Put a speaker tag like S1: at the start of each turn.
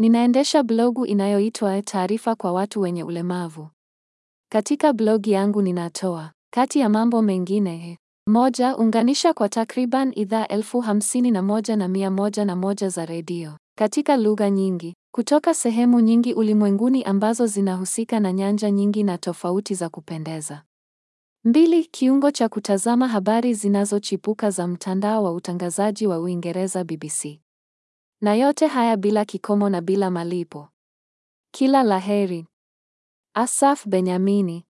S1: Ninaendesha blogu inayoitwa Taarifa kwa watu wenye ulemavu. Katika blogi yangu ninatoa kati ya mambo mengine moja, unganisha kwa takriban idhaa elfu hamsini na moja na mia moja na moja za redio katika lugha nyingi kutoka sehemu nyingi ulimwenguni ambazo zinahusika na nyanja nyingi na tofauti za kupendeza. Mbili, kiungo cha kutazama habari zinazochipuka za mtandao wa utangazaji wa Uingereza BBC. Na yote haya bila kikomo na bila malipo. Kila la heri. Asaf Benyamini.